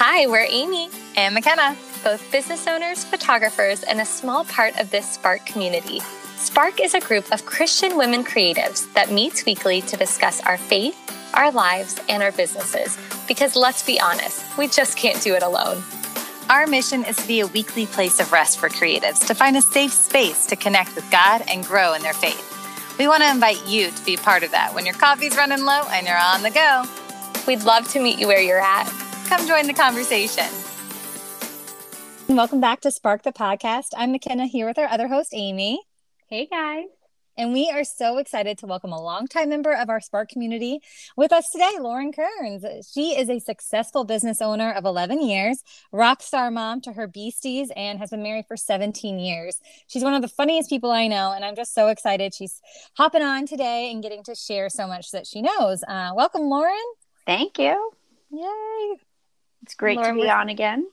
Hi, we're Amy and McKenna, both business owners, photographers, and a small part of this Spark community. Spark is a group of Christian women creatives that meets weekly to discuss our faith, our lives, and our businesses. Because let's be honest, we just can't do it alone. Our mission is to be a weekly place of rest for creatives, to find a safe space to connect with God and grow in their faith. We want to invite you to be part of that when your coffee's running low and you're on the go. We'd love to meet you where you're at. Come join the conversation. Welcome back to Spark the Podcast. I'm McKenna here with our other host, Amy. Hey, guys. And we are so excited to welcome a longtime member of our Spark community with us today, Lauren Kearns. She is a successful business owner of 11 years, rock star mom to her beasties, and has been married for 17 years. She's one of the funniest people I know, and I'm just so excited she's hopping on today and getting to share so much that she knows. Uh, welcome, Lauren. Thank you. Yay. It's great Lauren, to be on again.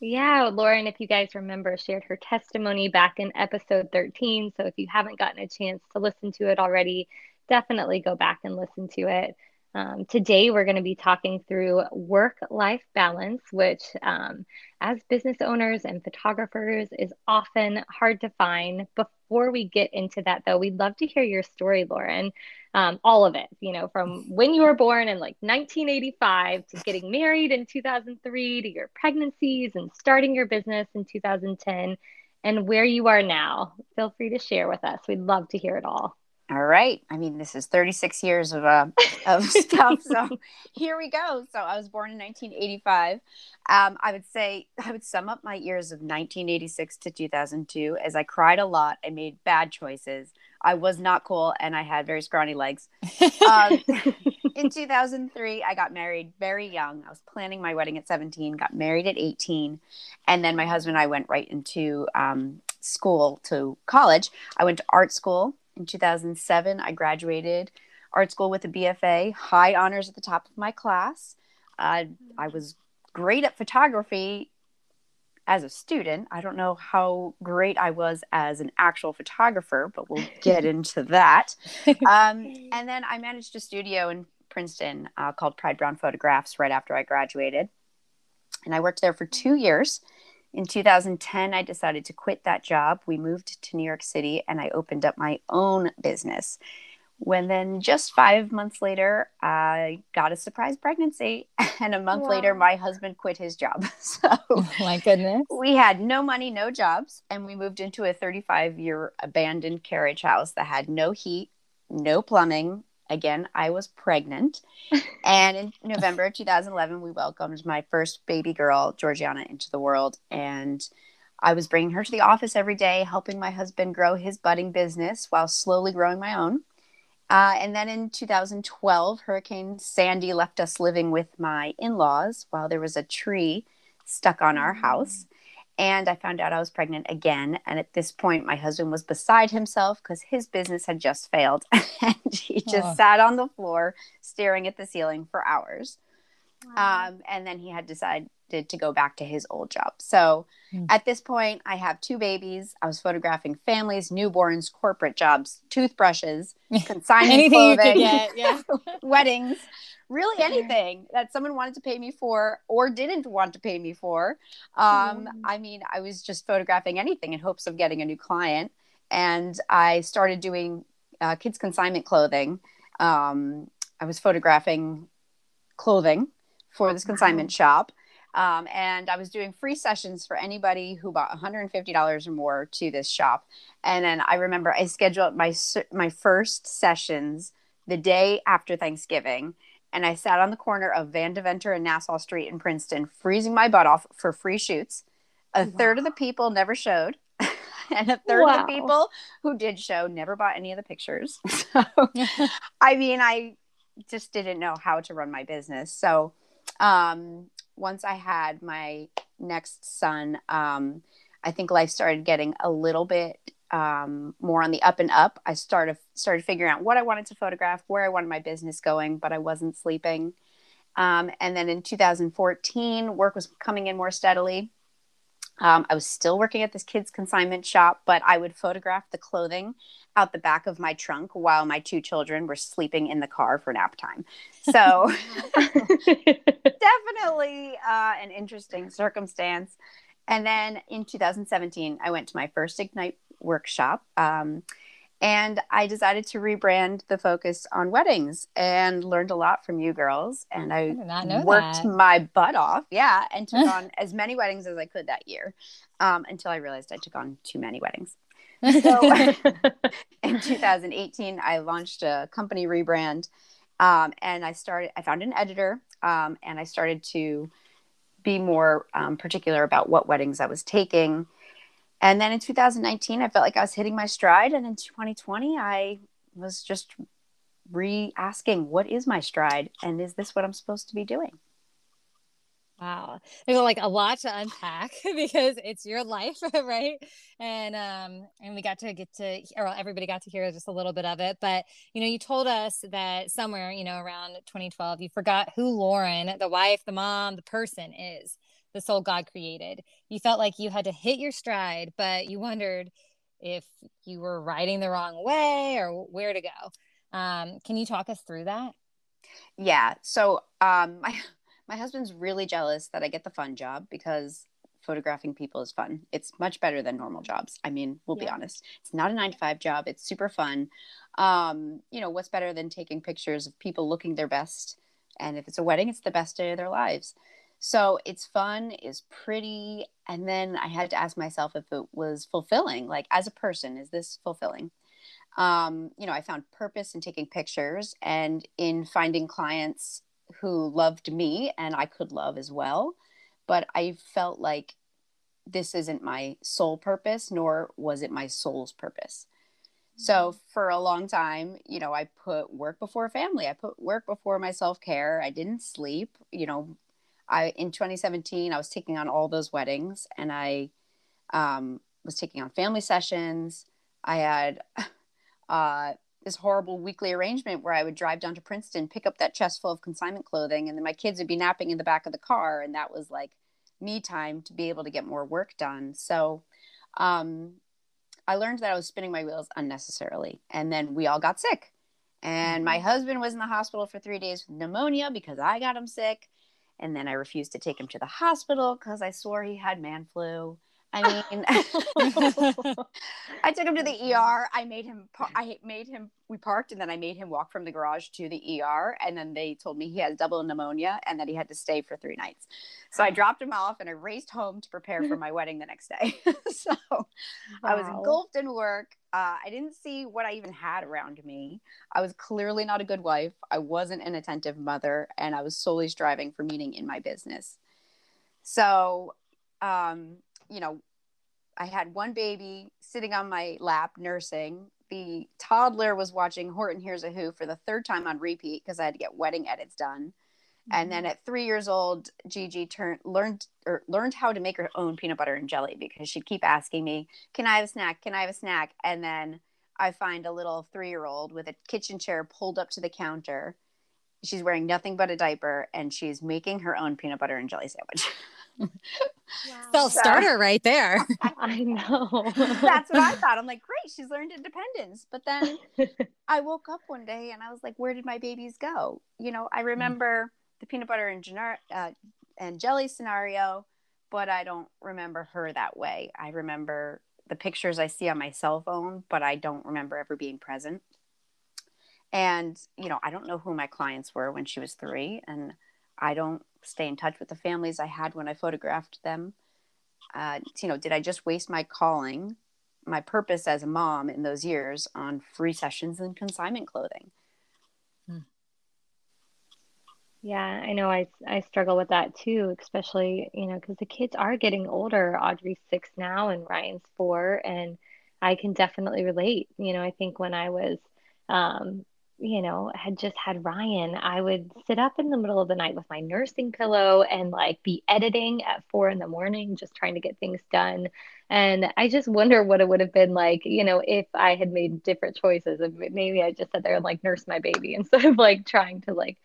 Yeah, Lauren, if you guys remember, shared her testimony back in episode 13. So if you haven't gotten a chance to listen to it already, definitely go back and listen to it. Um, today, we're going to be talking through work life balance, which, um, as business owners and photographers, is often hard to find. Before we get into that, though, we'd love to hear your story, Lauren. Um, all of it, you know, from when you were born in like 1985 to getting married in 2003 to your pregnancies and starting your business in 2010 and where you are now. Feel free to share with us. We'd love to hear it all. All right. I mean, this is 36 years of uh, of stuff. So here we go. So I was born in 1985. Um, I would say I would sum up my years of 1986 to 2002 as I cried a lot. I made bad choices. I was not cool, and I had very scrawny legs. Um, in 2003, I got married very young. I was planning my wedding at 17. Got married at 18, and then my husband and I went right into um, school to college. I went to art school in 2007, I graduated art school with a BFA, high honors at the top of my class. Uh, I was great at photography as a student. I don't know how great I was as an actual photographer, but we'll get into that. Um, and then I managed a studio in Princeton uh, called Pryde Brown Photographs right after I graduated. And I worked there for two years. In 2010, I decided to quit that job. We moved to New York City and I opened up my own business. When then, just five months later, I got a surprise pregnancy. And a month wow. later, my husband quit his job. So, oh my goodness. We had no money, no jobs. And we moved into a 35 year abandoned carriage house that had no heat, no plumbing, again, I was pregnant. and in November 2011, we welcomed my first baby girl, Georgiana, into the world. And I was bringing her to the office every day, helping my husband grow his budding business while slowly growing my own. Uh, and then in 2012, Hurricane Sandy left us living with my in laws while there was a tree stuck on our house and I found out I was pregnant again. And at this point, my husband was beside himself because his business had just failed. and he just oh. sat on the floor staring at the ceiling for hours. Wow. Um, and then he had decided to go back to his old job. So mm. at this point, I have two babies. I was photographing families, newborns, corporate jobs, toothbrushes, consignment clothing, yeah. weddings really anything that someone wanted to pay me for or didn't want to pay me for. Um, mm. I mean, I was just photographing anything in hopes of getting a new client. And I started doing uh, kids' consignment clothing. Um, I was photographing clothing for this consignment shop. Um, and I was doing free sessions for anybody who bought $150 or more to this shop. And then I remember I scheduled my my first sessions the day after Thanksgiving, and I sat on the corner of Van Deventer and Nassau Street in Princeton, freezing my butt off for free shoots. A wow. third of the people never showed, and a third wow. of the people who did show never bought any of the pictures. So, I mean, I just didn't know how to run my business. So, um, once I had my next son, um, I think life started getting a little bit um, more on the up and up. I started started figuring out what I wanted to photograph, where I wanted my business going, but I wasn't sleeping. Um, and then in 2014, work was coming in more steadily. Um, I was still working at this kids' consignment shop, but I would photograph the clothing out the back of my trunk while my two children were sleeping in the car for nap time. So, definitely uh, an interesting circumstance. And then in 2017, I went to my first Ignite workshop. Um, and I decided to rebrand the focus on weddings and learned a lot from you girls. And I, I worked that. my butt off. Yeah. And took on as many weddings as I could that year um, until I realized I took on too many weddings. So in 2018, I launched a company rebrand um, and I started, I found an editor um, and I started to be more um, particular about what weddings I was taking. And then in 2019, I felt like I was hitting my stride. And in 2020, I was just re asking, what is my stride? And is this what I'm supposed to be doing? Wow. There's like a lot to unpack because it's your life, right? And um and we got to get to or everybody got to hear just a little bit of it, but you know, you told us that somewhere, you know, around 2012, you forgot who Lauren, the wife, the mom, the person is, the soul God created. You felt like you had to hit your stride, but you wondered if you were riding the wrong way or where to go. Um, can you talk us through that? Yeah. So um my my husband's really jealous that I get the fun job because photographing people is fun. It's much better than normal jobs. I mean, we'll yeah. be honest. It's not a 9 to 5 job. It's super fun. Um, you know, what's better than taking pictures of people looking their best? And if it's a wedding, it's the best day of their lives. So it's fun, is pretty, and then I had to ask myself if it was fulfilling. Like as a person, is this fulfilling? Um, you know, I found purpose in taking pictures and in finding clients who loved me and I could love as well. But I felt like this isn't my sole purpose, nor was it my soul's purpose. So mm-hmm. for a long time, you know, I put work before family. I put work before my self-care. I didn't sleep. You know, I in 2017, I was taking on all those weddings and I um, was taking on family sessions. I had uh, this horrible weekly arrangement where I would drive down to Princeton, pick up that chest full of consignment clothing, and then my kids would be napping in the back of the car. And that was like me time to be able to get more work done. So um, I learned that I was spinning my wheels unnecessarily. And then we all got sick. And my mm-hmm. husband was in the hospital for three days with pneumonia because I got him sick. And then I refused to take him to the hospital because I swore he had man flu. I mean, I took him to the ER. I made him. I made him. We parked, and then I made him walk from the garage to the ER. And then they told me he had double pneumonia and that he had to stay for three nights. So I dropped him off, and I raced home to prepare for my wedding the next day. so wow. I was engulfed in work. Uh, I didn't see what I even had around me. I was clearly not a good wife. I wasn't an attentive mother, and I was solely striving for meaning in my business. So um, you know, I had one baby sitting on my lap nursing. The toddler was watching Horton Hears a Who for the third time on repeat because I had to get wedding edits done. Mm-hmm. And then at three years old, Gigi turned learned or learned how to make her own peanut butter and jelly because she'd keep asking me, "Can I have a snack? Can I have a snack?" And then I find a little three year old with a kitchen chair pulled up to the counter. She's wearing nothing but a diaper and she's making her own peanut butter and jelly sandwich. Wow. Self starter so, right there. I know. That's what I thought. I'm like, great, she's learned independence. But then I woke up one day and I was like, where did my babies go? You know, I mm. remember mm. the peanut butter and, gener- uh, and jelly scenario, but I don't remember her that way. I remember the pictures I see on my cell phone, but I don't remember ever being present. And, you know, I don't know who my clients were when she was three. And I don't stay in touch with the families I had when I photographed them. Uh, you know, did I just waste my calling, my purpose as a mom in those years on free sessions and consignment clothing? Hmm. Yeah, I know I, I struggle with that too, especially, you know, because the kids are getting older. Audrey's six now and Ryan's four. And I can definitely relate. You know, I think when I was um, you know, had just had Ryan, I would sit up in the middle of the night with my nursing pillow and like be editing at four in the morning, just trying to get things done. And I just wonder what it would have been like, you know, if I had made different choices. And maybe I just sat there and like nurse my baby instead of like trying to like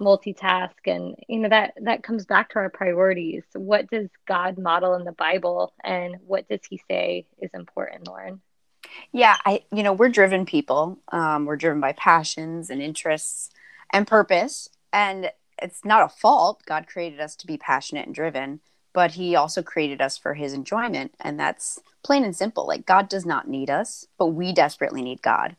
multitask. And, you know, that that comes back to our priorities. What does God model in the Bible and what does he say is important, Lauren? Yeah, I you know we're driven people. Um, we're driven by passions and interests and purpose, and it's not a fault. God created us to be passionate and driven, but He also created us for His enjoyment. And that's plain and simple. Like, God does not need us, but we desperately need God.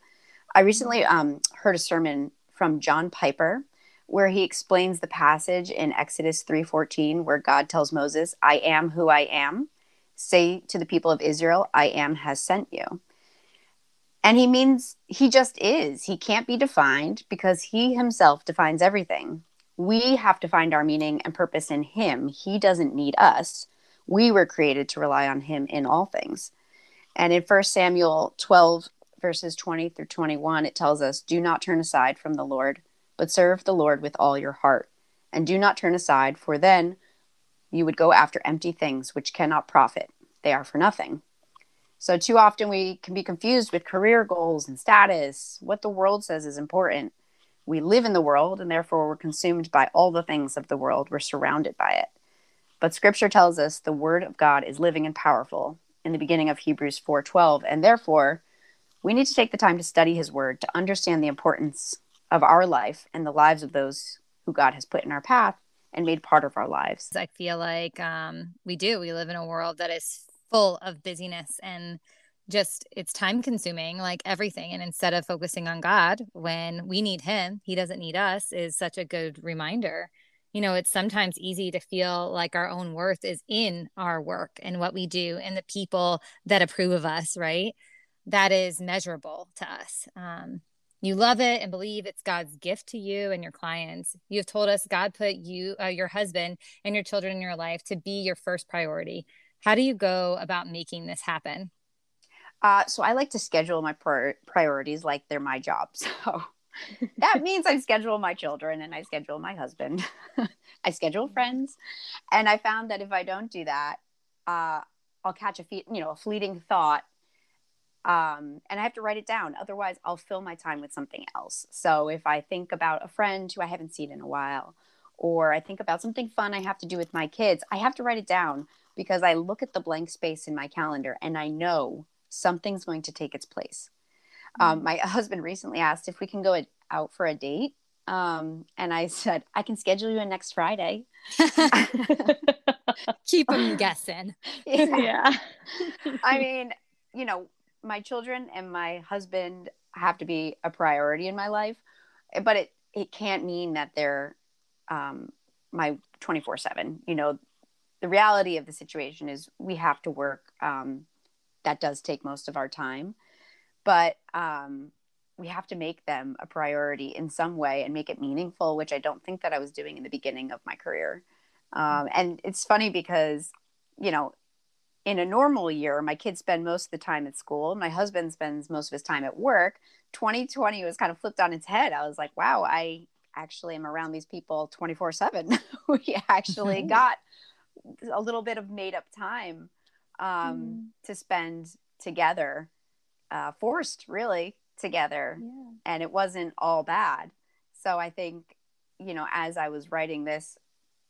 I recently um, heard a sermon from John Piper where he explains the passage in Exodus 3:14 where God tells Moses, "I am who I am. Say to the people of Israel, I am has sent you." And he means he just is. He can't be defined because he himself defines everything. We have to find our meaning and purpose in him. He doesn't need us. We were created to rely on him in all things. And in 1 Samuel 12, verses 20 through 21, it tells us, Do not turn aside from the Lord, but serve the Lord with all your heart. And do not turn aside, for then you would go after empty things which cannot profit. They are for nothing. So, too often we can be confused with career goals and status, what the world says is important. We live in the world, and therefore we're consumed by all the things of the world. We're surrounded by it. But scripture tells us the word of God is living and powerful in the beginning of Hebrews 4:12, and therefore we need to take the time to study his word to understand the importance of our life and the lives of those who God has put in our path and made part of our lives. I feel like um, we do. We live in a world that is full of busyness and just it's time consuming like everything and instead of focusing on god when we need him he doesn't need us is such a good reminder you know it's sometimes easy to feel like our own worth is in our work and what we do and the people that approve of us right that is measurable to us um, you love it and believe it's God's gift to you and your clients. You have told us God put you, uh, your husband, and your children in your life to be your first priority. How do you go about making this happen? Uh, so I like to schedule my priorities like they're my job. So that means I schedule my children and I schedule my husband. I schedule friends, and I found that if I don't do that, uh, I'll catch a fe- you know a fleeting thought, um, and I have to write it down. Otherwise, I'll fill my time with something else. So if I think about a friend who I haven't seen in a while, or I think about something fun I have to do with my kids, I have to write it down because I look at the blank space in my calendar and I know something's going to take its place. Um, mm. my husband recently asked if we can go out for a date. Um, and I said, I can schedule you in next Friday. Keep them guessing. yeah. yeah. I mean, you know, my children and my husband have to be a priority in my life, but it, it can't mean that they're um, my 24 7. You know, the reality of the situation is we have to work. Um, that does take most of our time, but um, we have to make them a priority in some way and make it meaningful, which I don't think that I was doing in the beginning of my career. Um, and it's funny because, you know, in a normal year, my kids spend most of the time at school. My husband spends most of his time at work. 2020 was kind of flipped on its head. I was like, wow, I actually am around these people 24 7. we actually got a little bit of made up time um, mm. to spend together, uh, forced really together. Yeah. And it wasn't all bad. So I think, you know, as I was writing this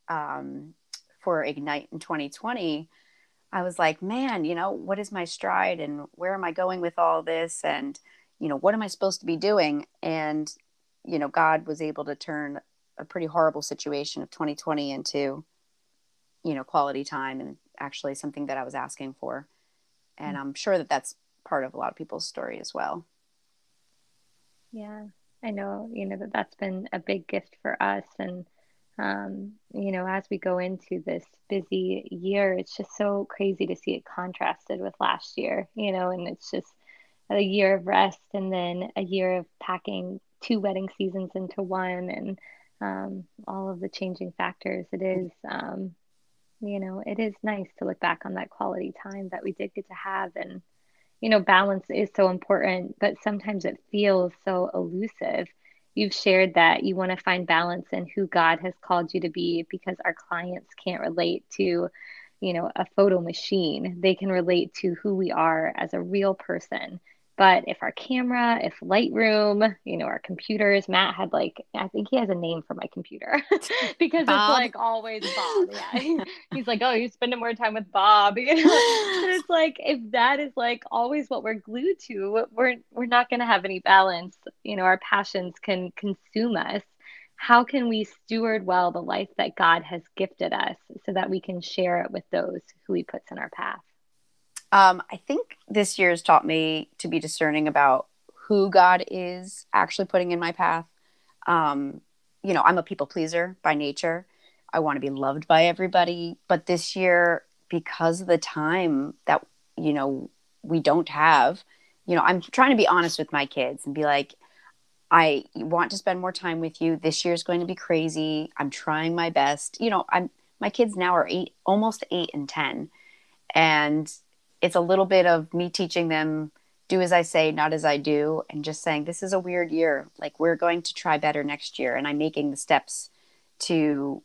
um, for Ignite in 2020, I was like, man, you know, what is my stride and where am I going with all this? And, you know, what am I supposed to be doing? And, you know, God was able to turn a pretty horrible situation of 2020 into you know quality time and actually something that i was asking for. And mm-hmm. i'm sure that that's part of a lot of people's story as well. Yeah i know you know that that's been a big gift for us. And um, you know as we go into this busy year it's just so crazy to see it contrasted with last year you know and it's just a year of rest and then a year of packing two wedding seasons into one and um, all of the changing factors it is um, you know, it is nice to look back on that quality time that we did get to have. And, you know, balance is so important, but sometimes it feels so elusive. You've shared that you want to find balance in who God has called you to be because our clients can't relate to, you know, a photo machine. They can relate to who we are as a real person but if our camera, if Lightroom, you know, our computers, Matt had like, I think he has a name for my computer because Bob. it's like always Bob. Yeah. He's like, oh, you're spending more time with Bob. You know? and it's like, if that is like always what we're glued to, we're, we're not going to have any balance. You know, our passions can consume us. how can we steward well the life that God has gifted us so that we can share it with those who He puts in our path? Um, I think this year has taught me to be discerning about who God is actually putting in my path. Um, you know, I'm a people pleaser by nature. I want to be loved by everybody. But this year, because of the time that, you know, we don't have, you know, I'm trying to be honest with my kids and be like, I want to spend more time with you. This year is going to be crazy. I'm trying my best. You know, I'm my kids now are eight, almost eight and 10. And it's a little bit of me teaching them do as I say, not as I do, and just saying, this is a weird year. Like, we're going to try better next year. And I'm making the steps to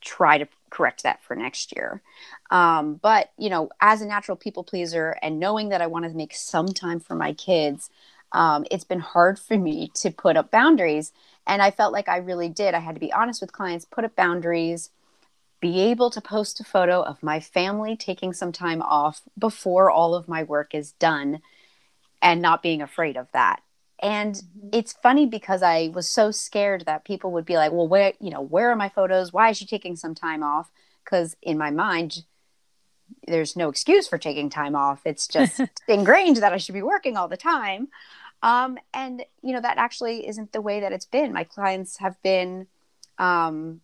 try to correct that for next year. Um, but, you know, as a natural people pleaser and knowing that I want to make some time for my kids, um, it's been hard for me to put up boundaries. And I felt like I really did. I had to be honest with clients, put up boundaries, be able to post a photo of my family taking some time off before all of my work is done and not being afraid of that. And mm-hmm. it's funny because I was so scared that people would be like, well, where, you know, where are my photos? Why is she taking some time off? Because in my mind, there's no excuse for taking time off. It's just ingrained that I should be working all the time. Um, and, you know, that actually isn't the way that it's been. My clients have been um,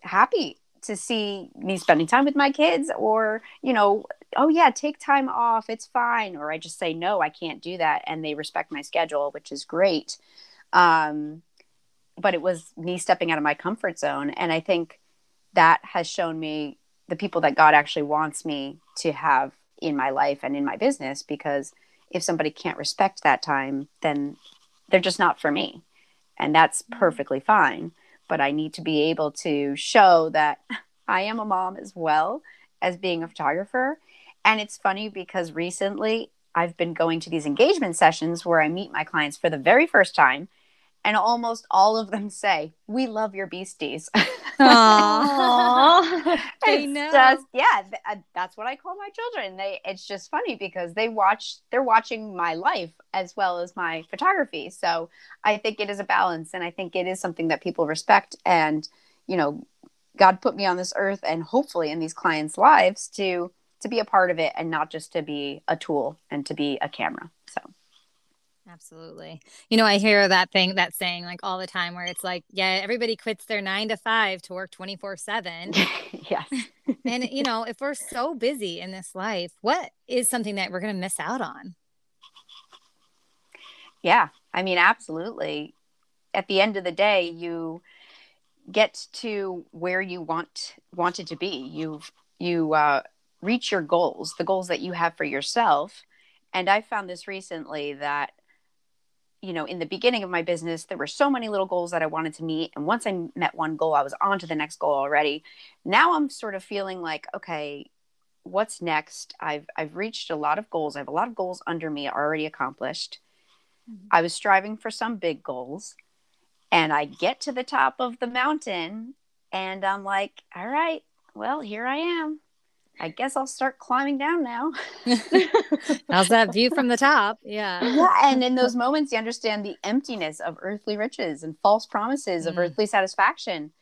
happy to see me spending time with my kids or, you know, oh yeah, take time off. It's fine. Or I just say, no, I can't do that. And they respect my schedule, which is great. Um, but it was me stepping out of my comfort zone. And I think that has shown me the people that God actually wants me to have in my life and in my business because if somebody can't respect that time, then they're just not for me. And that's mm-hmm. perfectly fine. But I need to be able to show that I am a mom as well as being a photographer and it's funny because recently I've been going to these engagement sessions where I meet my clients for the very first time. And almost all of them say, We love your beasties. Aww. it's know. just, yeah, th- uh, that's what I call my children. They, it's just funny because they watch, they're watching my life as well as my photography. So I think it is a balance. And I think it is something that people respect. And, you know, God put me on this earth and hopefully in these clients' lives to to be a part of it and not just to be a tool and to be a camera. So Absolutely. You know, I hear that thing, that saying like all the time where it's like, yeah, everybody quits their nine to five to work 24 seven. yes. and, you know, if we're so busy in this life, what is something that we're going to miss out on? Yeah. I mean, absolutely. At the end of the day, you get to where you want wanted to be. You've, you, uh, reach your goals, the goals that you have for yourself. And I found this recently that, you know, in the beginning of my business, there were so many little goals that I wanted to meet. And once I met one goal, I was on to the next goal already. Now I'm sort of feeling like, okay, what's next? I've I've reached a lot of goals. I have a lot of goals under me already accomplished. Mm-hmm. I was striving for some big goals. And I get to the top of the mountain and I'm like, all right, well, here I am. I guess I'll start climbing down now. How's that view from the top? Yeah. Yeah. And in those moments, you understand the emptiness of earthly riches and false promises of mm. earthly satisfaction.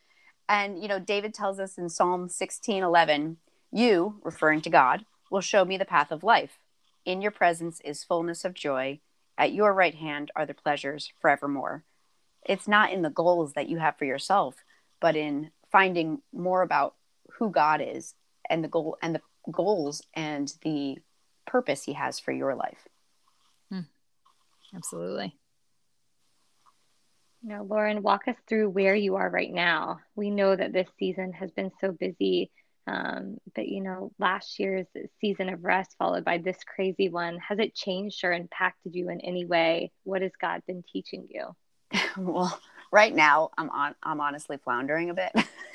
And, you know, David tells us in Psalm 16 11, you, referring to God, will show me the path of life. In your presence is fullness of joy. At your right hand are the pleasures forevermore. It's not in the goals that you have for yourself, but in finding more about who God is and the goal and the goals and the purpose he has for your life. Hmm. Absolutely. Now, Lauren, walk us through where you are right now. We know that this season has been so busy, um, but you know, last year's season of rest followed by this crazy one. Has it changed or impacted you in any way? What has God been teaching you? well, right now I'm on I'm honestly floundering a bit.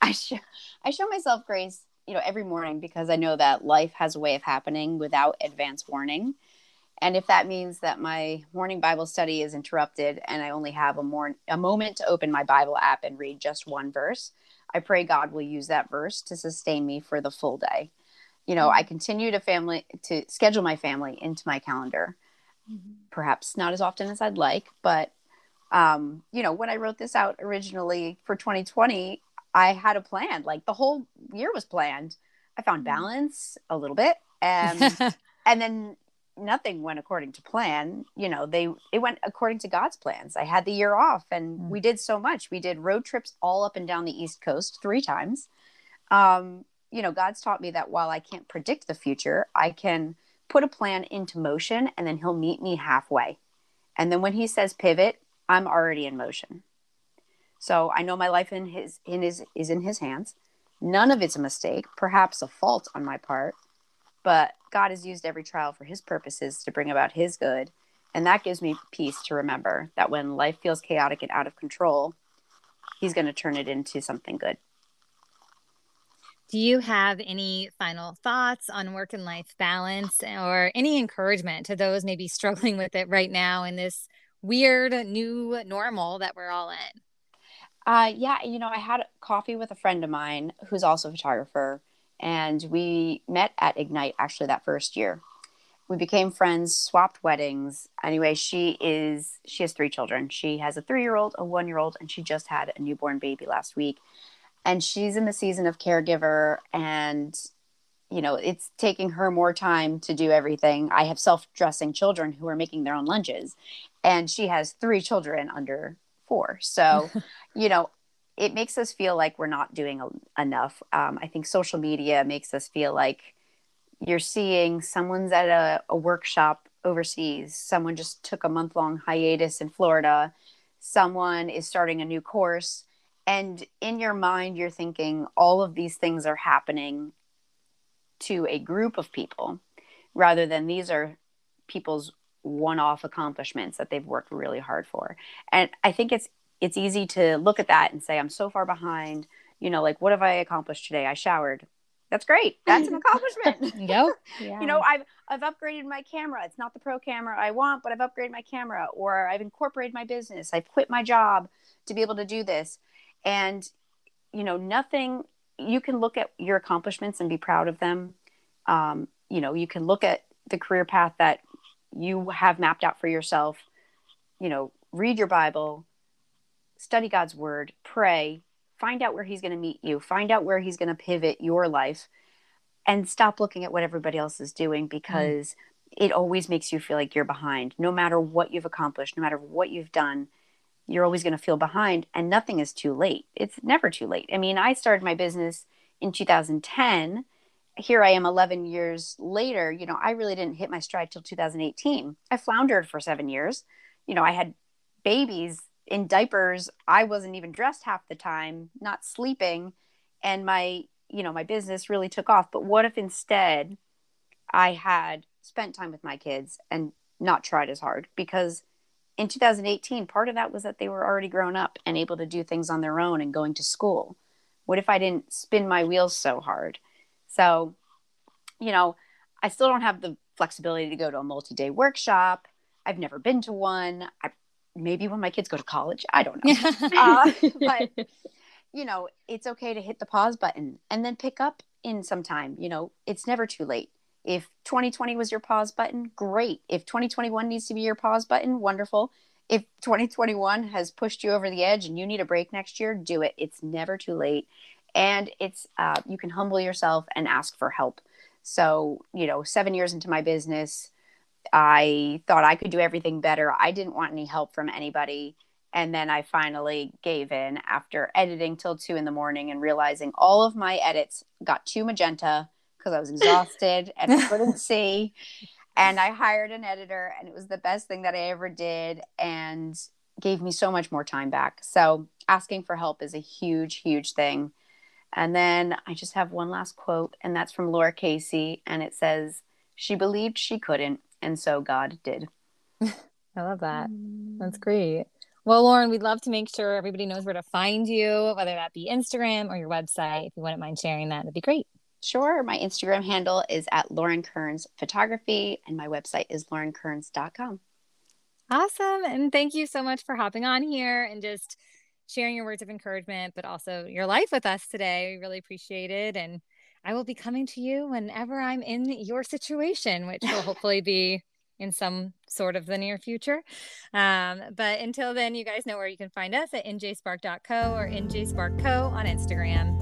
I show I show myself grace, you know, every morning because I know that life has a way of happening without advance warning. And if that means that my morning Bible study is interrupted and I only have a more a moment to open my Bible app and read just one verse, I pray God will use that verse to sustain me for the full day. You know, I mm-hmm. continue to family to schedule my family into my calendar. Mm-hmm. Perhaps not as often as I'd like, but Um, you know, when I wrote this out originally for 2020, I had a plan. Like the whole year was planned. I found mm-hmm. balance a little bit, and and then nothing went according to plan. You know, they it went according to God's plans. I had the year off, and mm. we did so much. We did road trips all up and down the East Coast three times. Um, you know, God's taught me that while I can't predict the future, I can put a plan into motion, and then He'll meet me halfway. And then when He says pivot, I'm already in motion. So I know my life in his in his is in his hands. None of it's a mistake, perhaps a fault on my part, but God has used every trial for his purposes to bring about his good. And that gives me peace to remember that when life feels chaotic and out of control, he's going to turn it into something good. Do you have any final thoughts on work and life balance or any encouragement to those maybe struggling with it right now in this weird new normal that we're all in? Uh, yeah, you know, I had coffee with a friend of mine who's also a photographer, and we met at Ignite actually that first year. We became friends, swapped weddings. Anyway, she is she has three children. She has a three year old, a one year old, and she just had a newborn baby last week. And she's in the season of caregiver, and you know, it's taking her more time to do everything. I have self dressing children who are making their own lunches, and she has three children under four. So, you know, it makes us feel like we're not doing a, enough. Um, I think social media makes us feel like you're seeing someone's at a, a workshop overseas, someone just took a month long hiatus in Florida, someone is starting a new course. And in your mind, you're thinking all of these things are happening to a group of people rather than these are people's one-off accomplishments that they've worked really hard for. And i think it's it's easy to look at that and say i'm so far behind. You know like what have i accomplished today? I showered. That's great. That's an accomplishment. Yep. Yeah. you know i've i've upgraded my camera. It's not the pro camera i want but i've upgraded my camera or i've incorporated my business. I've quit my job to be able to do this. And you know nothing you can look at your accomplishments and be proud of them. Um, you know you can look at the career path that you have mapped out for yourself you know read your bible study god's word pray find out where he's going to meet you find out where he's going to pivot your life and stop looking at what everybody else is doing because mm. it always makes you feel like you're behind no matter what you've accomplished no matter what you've done you're always going to feel behind and nothing is too late it's never too late i mean i started my business in 2010 here I am 11 years later, you know, I really didn't hit my stride till 2018. I floundered for seven years. You know, I had babies in diapers. I wasn't even dressed half the time, not sleeping. And my, you know, my business really took off. But what if instead I had spent time with my kids and not tried as hard? Because in 2018, part of that was that they were already grown up and able to do things on their own and going to school. What if I didn't spin my wheels so hard? So, you know, I still don't have the flexibility to go to a multi day workshop. I've never been to one. I, maybe when my kids go to college, I don't know. uh, but, you know, it's okay to hit the pause button and then pick up in some time. You know, it's never too late. If 2020 was your pause button, great. If 2021 needs to be your pause button, wonderful. If 2021 has pushed you over the edge and you need a break next year, do it. It's never too late and it's uh, you can humble yourself and ask for help. So you know seven years into my business i thought i could do everything better. I didn't want any help from anybody. And then i finally gave in after editing till two in the morning and realizing all of my edits got too magenta because i was exhausted and i couldn't see. And i hired an editor and it was the best thing that i ever did and gave me so much more time back. So asking for help is a huge huge thing and then I just have one last quote, and that's from Laura Casey, and it says, She believed she couldn't, and so God did. I love that. That's mm. great. Well, Lauren, we'd love to make sure everybody knows where to find you, whether that be Instagram or your website. If you wouldn't mind sharing that, that'd be great. Sure. My Instagram handle is at Lauren Kearns Photography, and my website is laurenkearns.com. Awesome. And thank you so much for hopping on here and just sharing your words of encouragement, but also your life with us today. We really appreciate it. And I will be coming to you whenever I'm in your situation, which will hopefully be in some sort of the near future. Um, but until then, you guys know where you can find us at njspark.co or njsparkco on Instagram.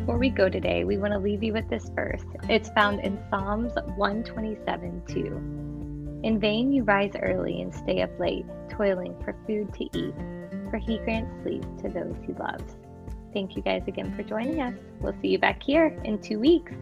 Before we go today, we want to leave you with this verse. It's found in Psalms 127 2. In vain you rise early and stay up late, toiling for food to eat, for he grants sleep to those he loves. Thank you guys again for joining us. We'll see you back here in two weeks.